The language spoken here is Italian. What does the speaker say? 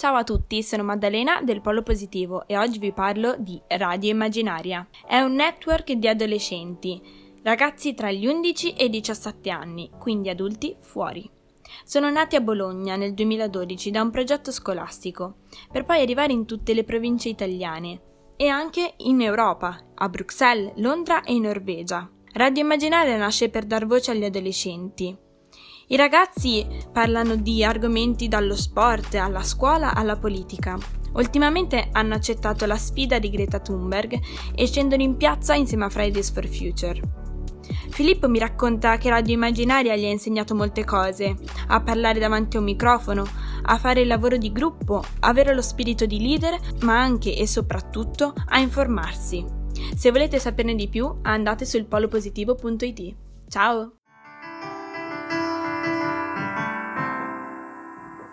Ciao a tutti, sono Maddalena del Polo Positivo e oggi vi parlo di Radio Immaginaria. È un network di adolescenti, ragazzi tra gli 11 e i 17 anni, quindi adulti fuori. Sono nati a Bologna nel 2012 da un progetto scolastico, per poi arrivare in tutte le province italiane e anche in Europa, a Bruxelles, Londra e in Norvegia. Radio Immaginaria nasce per dar voce agli adolescenti i ragazzi parlano di argomenti dallo sport alla scuola alla politica. Ultimamente hanno accettato la sfida di Greta Thunberg e scendono in piazza insieme a Fridays for Future. Filippo mi racconta che Radio Immaginaria gli ha insegnato molte cose, a parlare davanti a un microfono, a fare il lavoro di gruppo, avere lo spirito di leader, ma anche e soprattutto a informarsi. Se volete saperne di più, andate sul polopositivo.it. Ciao!